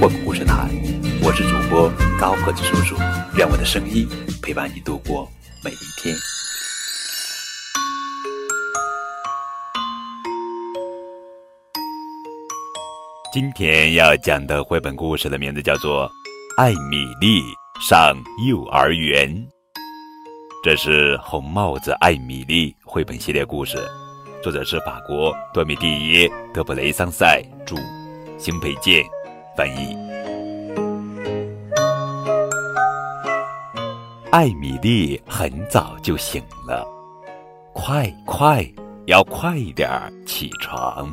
混故事台，我是主播高个子叔叔，愿我的声音陪伴你度过每一天。今天要讲的绘本故事的名字叫做《艾米丽上幼儿园》，这是《红帽子艾米丽》绘本系列故事。作者是法国多米蒂耶·德布雷桑塞著，邢培建翻译。艾米丽很早就醒了，快快，要快一点起床。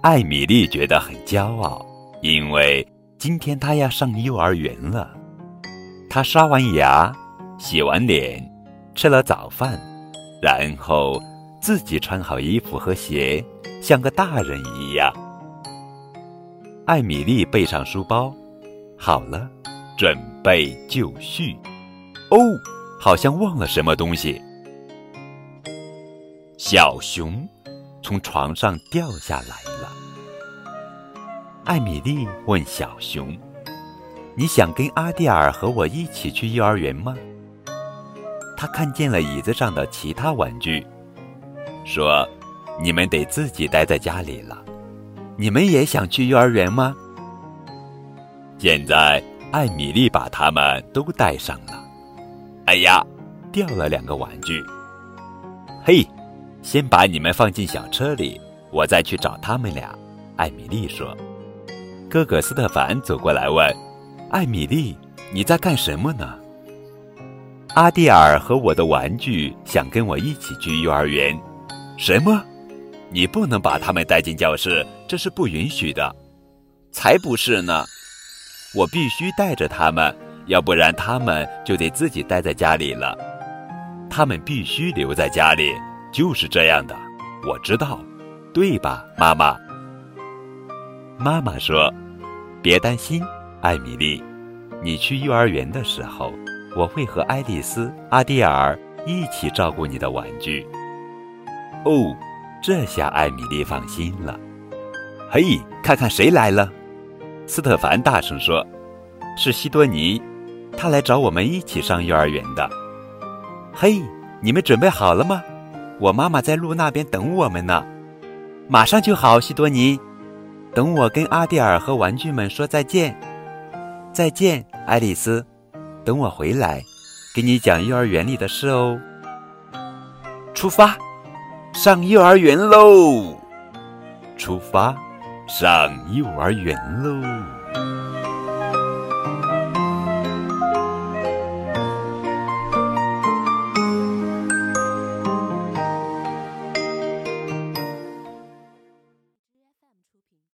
艾米丽觉得很骄傲，因为今天她要上幼儿园了。她刷完牙，洗完脸，吃了早饭，然后。自己穿好衣服和鞋，像个大人一样。艾米丽背上书包，好了，准备就绪。哦，好像忘了什么东西。小熊从床上掉下来了。艾米丽问小熊：“你想跟阿蒂尔和我一起去幼儿园吗？”他看见了椅子上的其他玩具。说：“你们得自己待在家里了。你们也想去幼儿园吗？”现在，艾米丽把他们都带上了。哎呀，掉了两个玩具。嘿，先把你们放进小车里，我再去找他们俩。”艾米丽说。哥哥斯特凡走过来问：“艾米丽，你在干什么呢？”阿蒂尔和我的玩具想跟我一起去幼儿园。什么？你不能把他们带进教室，这是不允许的。才不是呢！我必须带着他们，要不然他们就得自己待在家里了。他们必须留在家里，就是这样的。我知道，对吧，妈妈？妈妈说：“别担心，艾米丽，你去幼儿园的时候，我会和爱丽丝、阿蒂尔一起照顾你的玩具。”哦，这下艾米丽放心了。嘿，看看谁来了！斯特凡大声说：“是西多尼，他来找我们一起上幼儿园的。”嘿，你们准备好了吗？我妈妈在路那边等我们呢，马上就好。西多尼，等我跟阿蒂尔和玩具们说再见。再见，爱丽丝，等我回来，给你讲幼儿园里的事哦。出发。上幼儿园喽。出发上幼儿园喽。